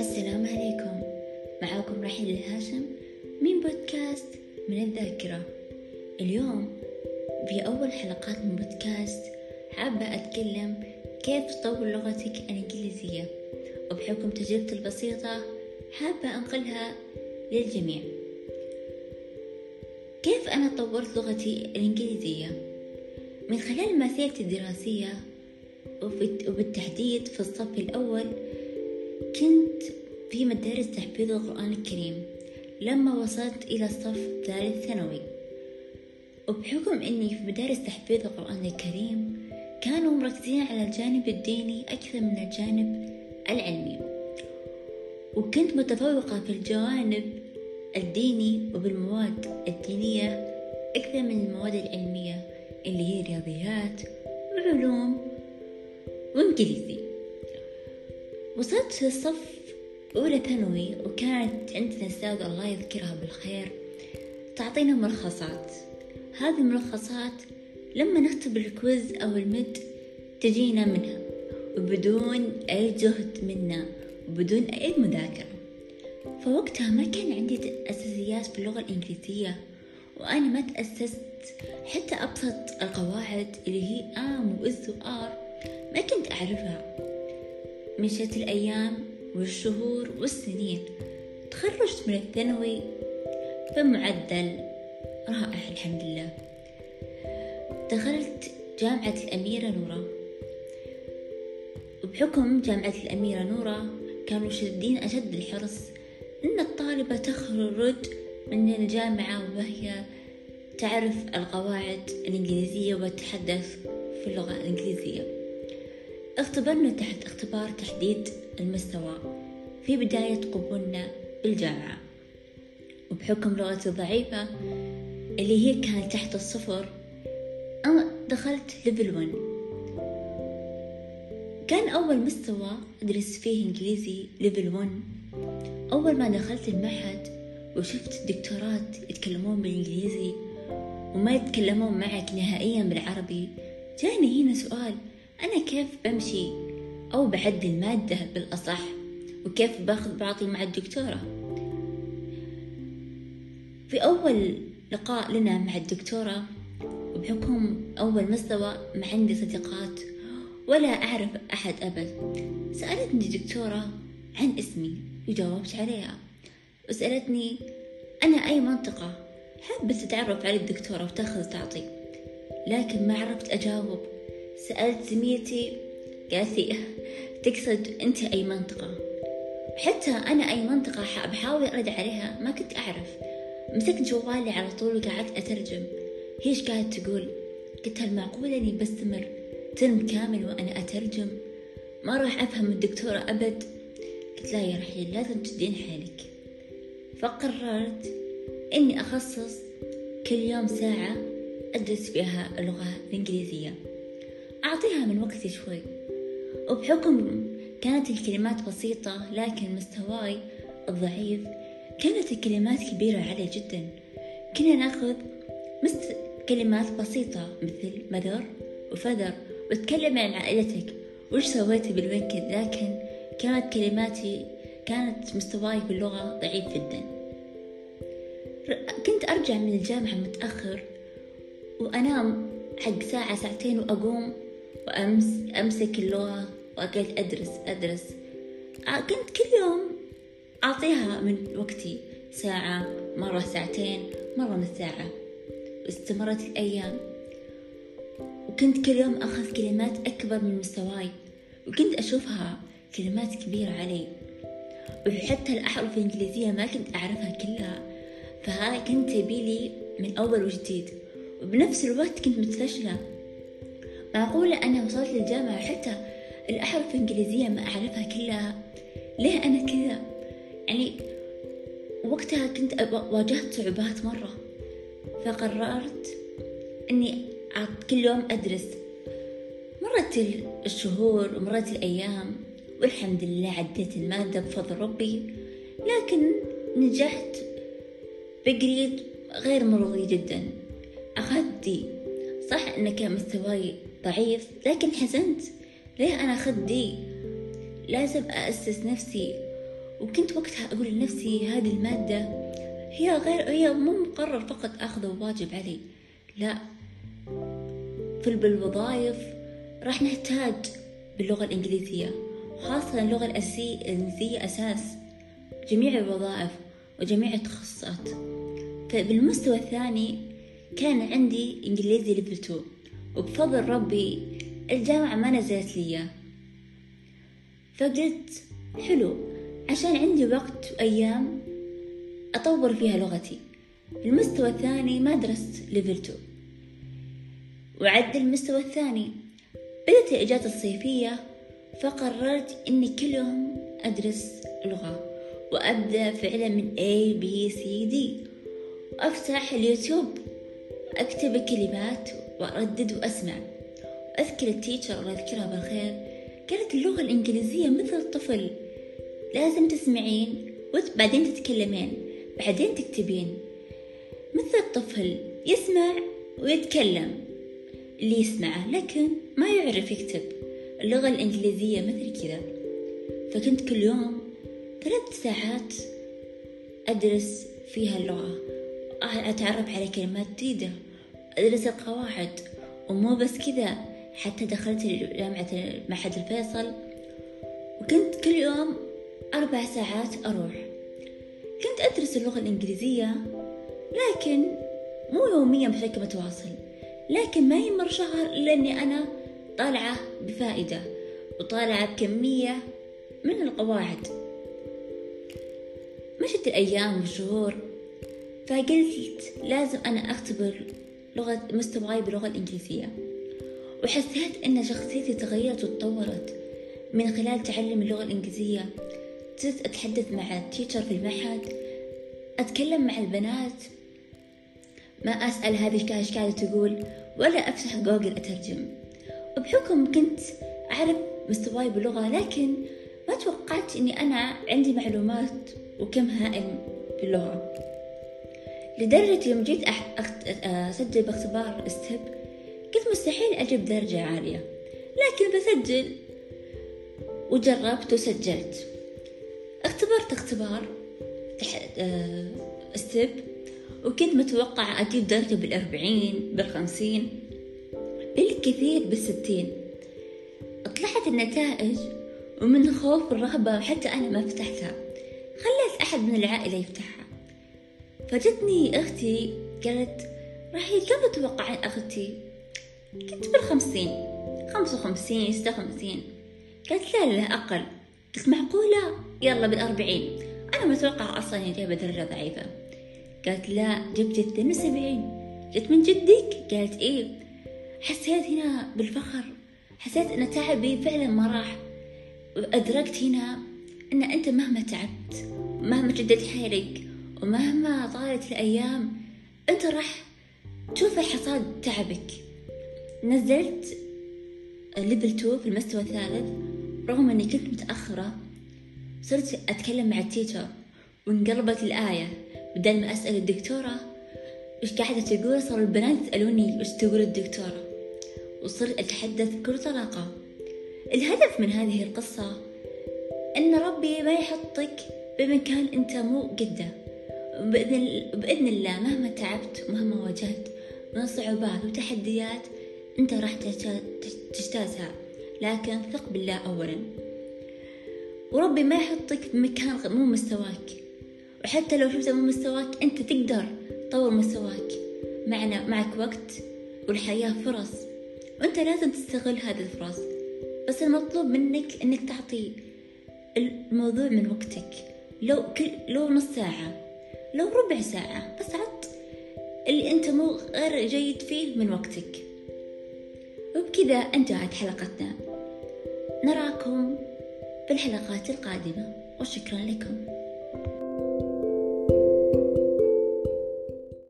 السلام عليكم. معاكم رحيل الهاشم من بودكاست من الذاكرة. اليوم في أول حلقات من بودكاست حابة أتكلم كيف تطور لغتك الإنجليزية. وبحكم تجربتي البسيطة حابة أنقلها للجميع. كيف أنا طورت لغتي الإنجليزية؟ من خلال مسيرتي الدراسية وبالتحديد في الصف الأول كنت في مدارس تحفيظ القرآن الكريم لما وصلت إلى الصف ثالث ثانوي. وبحكم أني في مدارس تحفيظ القرآن الكريم كانوا مركزين على الجانب الديني أكثر من الجانب العلمي. وكنت متفوقة في الجوانب الديني وبالمواد الدينية أكثر من المواد العلمية اللي هي رياضيات وعلوم وإنجليزي. وصلت في الصف أولى ثانوي وكانت عندنا أستاذة الله يذكرها بالخير تعطينا ملخصات. هذه الملخصات لما نختبر الكويز أو المد تجينا منها وبدون أي جهد منا وبدون أي مذاكرة. فوقتها ما كان عندي أساسيات في اللغة الإنجليزية وأنا ما تأسست حتى أبسط القواعد اللي هي آم وإز وآر ما كنت أعرفها. مشت الأيام والشهور والسنين. تخرجت من الثانوي بمعدل رائع الحمد لله. دخلت جامعة الأميرة نورة وبحكم جامعة الأميرة نورة كانوا شدين أشد الحرص إن الطالبة تخرج من الجامعة وهي تعرف القواعد الإنجليزية وتتحدث في اللغة الإنجليزية. اختبرنا تحت اختبار تحديد المستوى في بداية قبولنا بالجامعة. وبحكم لغتي الضعيفة اللي هي كانت تحت الصفر أنا دخلت ليفل 1 كان أول مستوى أدرس فيه إنجليزي ليفل 1 أول ما دخلت المعهد وشفت الدكتورات يتكلمون بالإنجليزي وما يتكلمون معك نهائيا بالعربي جاني هنا سؤال. أنا كيف بمشي أو بعدل المادة بالأصح. وكيف باخذ بعضي مع الدكتورة؟ في أول لقاء لنا مع الدكتورة وبحكم أول مستوى ما عندي صديقات ولا أعرف أحد أبد. سألتني الدكتورة عن اسمي وجاوبت عليها. وسألتني أنا أي منطقة حابة تتعرف على الدكتورة وتاخذ تعطي. لكن ما عرفت أجاوب. سألت زميلتي قالت لي تقصد أنت أي منطقة؟ حتى أنا أي منطقة بحاول أرد عليها ما كنت أعرف. مسكت جوالي على طول وقعدت أترجم. هي إيش قاعدة تقول؟ قلت هل معقول إني بستمر ترم كامل وأنا أترجم؟ ما راح أفهم الدكتورة أبد. قلت لا يا رحيل لازم تدين حيلك. فقررت إني أخصص كل يوم ساعة أدرس فيها اللغة الإنجليزية. أعطيها من وقتي شوي. وبحكم كانت الكلمات بسيطة لكن مستواي الضعيف كانت الكلمات كبيرة علي جدا. كنا نأخذ مثل كلمات بسيطة مثل mother و father وتكلم عن عائلتك. وش سويتي بال weekend؟ لكن كانت كلماتي كانت مستواي باللغة ضعيف جدا. كنت أرجع من الجامعة متأخر وأنام حق ساعة ساعتين وأقوم وأمس أمسك اللغة وأقعد أدرس أدرس. كنت كل يوم أعطيها من وقتي. ساعة مرة ساعتين مرة نص ساعة. واستمرت الأيام. وكنت كل يوم أخذ كلمات أكبر من مستواي. وكنت أشوفها كلمات كبيرة علي. وحتى الأحرف الإنجليزية ما كنت أعرفها كلها. فهاي كنت تبيلي من أول وجديد. وبنفس الوقت كنت متفشلة. معقولة أنا وصلت للجامعة حتى الأحرف الإنجليزية ما أعرفها كلها. ليه أنا كذا؟ يعني وقتها كنت واجهت صعوبات مرة. فقررت أني كل يوم أدرس. مرت الشهور ومرت الأيام. والحمد لله عديت المادة بفضل ربي. لكن نجحت بقريد غير مرضي جدا. أخذت دي صح أن كان مستواي ضعيف لكن حزنت. ليه أنا خدي لازم أأسس نفسي. وكنت وقتها أقول لنفسي هذه المادة هي غير هي مو مقرر فقط أخذه واجب علي. لا. في بالوظائف راح نحتاج باللغة الإنجليزية خاصة اللغة الإنجليزية أساس جميع الوظائف وجميع التخصصات. فبالمستوى الثاني كان عندي إنجليزي level 2 وبفضل ربي الجامعة ما نزلت لي فقلت حلو عشان عندي وقت وأيام أطور فيها لغتي. المستوى الثاني ما درست level 2 وعدى المستوى الثاني. بدأت الإجازة الصيفية فقررت إني كل يوم أدرس لغة وأبدأ فعلا من A B C D. وأفتح اليوتيوب أكتب الكلمات وأردد وأسمع. أذكر التيتشر الله يذكرها بالخير. كانت اللغة الإنجليزية مثل الطفل. لازم تسمعين وبعدين تتكلمين بعدين تكتبين. مثل الطفل يسمع ويتكلم. اللي يسمعه لكن ما يعرف يكتب. اللغة الإنجليزية مثل كذا. فكنت كل يوم ثلاث ساعات أدرس فيها اللغة. أتعرف على كلمات جديدة. أدرس القواعد ومو بس كذا حتى دخلت جامعة معهد الفيصل وكنت كل يوم أربع ساعات أروح. كنت أدرس اللغة الإنجليزية لكن مو يوميا بشكل متواصل لكن ما يمر شهر إلا أني أنا طالعة بفائدة وطالعة بكمية من القواعد. مشت الأيام والشهور فقلت لازم أنا أختبر لغة مستواي باللغة الإنجليزية. وحسيت أن شخصيتي تغيرت وتطورت. من خلال تعلم اللغة الإنجليزية صرت أتحدث مع ال teacher في المعهد أتكلم مع البنات ما أسأل هذه قاعدة تقول ولا أفتح جوجل أترجم. وبحكم كنت أعرف مستواي باللغة لكن ما توقعت إني أنا عندي معلومات وكم هائل باللغة. لدرجة يوم جيت أسجل باختبار STEP قلت مستحيل أجيب درجة عالية لكن بسجل وجربت وسجلت. اختبرت اختبار ستيب وكنت متوقع أجيب درجة بالأربعين بالخمسين بالكثير بالستين. طلعت النتائج ومن الخوف والرهبة حتى أنا ما فتحتها. خليت أحد من العائلة يفتحها. فجتني أختي قالت راهي كم تتوقعين أختي. كنت بالخمسين خمسة وخمسين ستة وخمسين. قالت لا لا أقل. قلت معقولة يلا بالأربعين. أنا متوقع أصلا إني جايبة درجة ضعيفة. قالت لا جبت اثنين وسبعين جت من جدك؟ قالت إيه. حسيت هنا بالفخر. حسيت أن تعبي فعلا ما راح. وأدركت هنا أن أنت مهما تعبت مهما جدت حيلك ومهما طالت الأيام أنت راح تشوف حصاد تعبك. نزلت level 2 في المستوى الثالث رغم أني كنت متأخرة صرت أتكلم مع ال teacher وانقلبت الآية. بدل ما أسأل الدكتورة وش قاعدة تقول صار البنات يسألوني وش تقول الدكتورة. وصرت أتحدث بكل طلاقة. الهدف من هذه القصة أن ربي ما يحطك بمكان أنت مو قده. بإذن, الله مهما تعبت ومهما واجهت من صعوبات وتحديات أنت راح تجتازها. لكن ثق بالله أولا. وربي ما يحطك بمكان مو مستواك. وحتى لو شفت مو مستواك أنت تقدر تطور مستواك. معنا معك وقت والحياة فرص. وأنت لازم تستغل هذه الفرص. بس المطلوب منك إنك تعطي الموضوع من وقتك. لو كل لو نص ساعة. لو ربع ساعة بس عط اللي أنت مو غير جيد فيه من وقتك. وبكذا انتهت حلقتنا. نراكم في الحلقات القادمة. وشكرا لكم.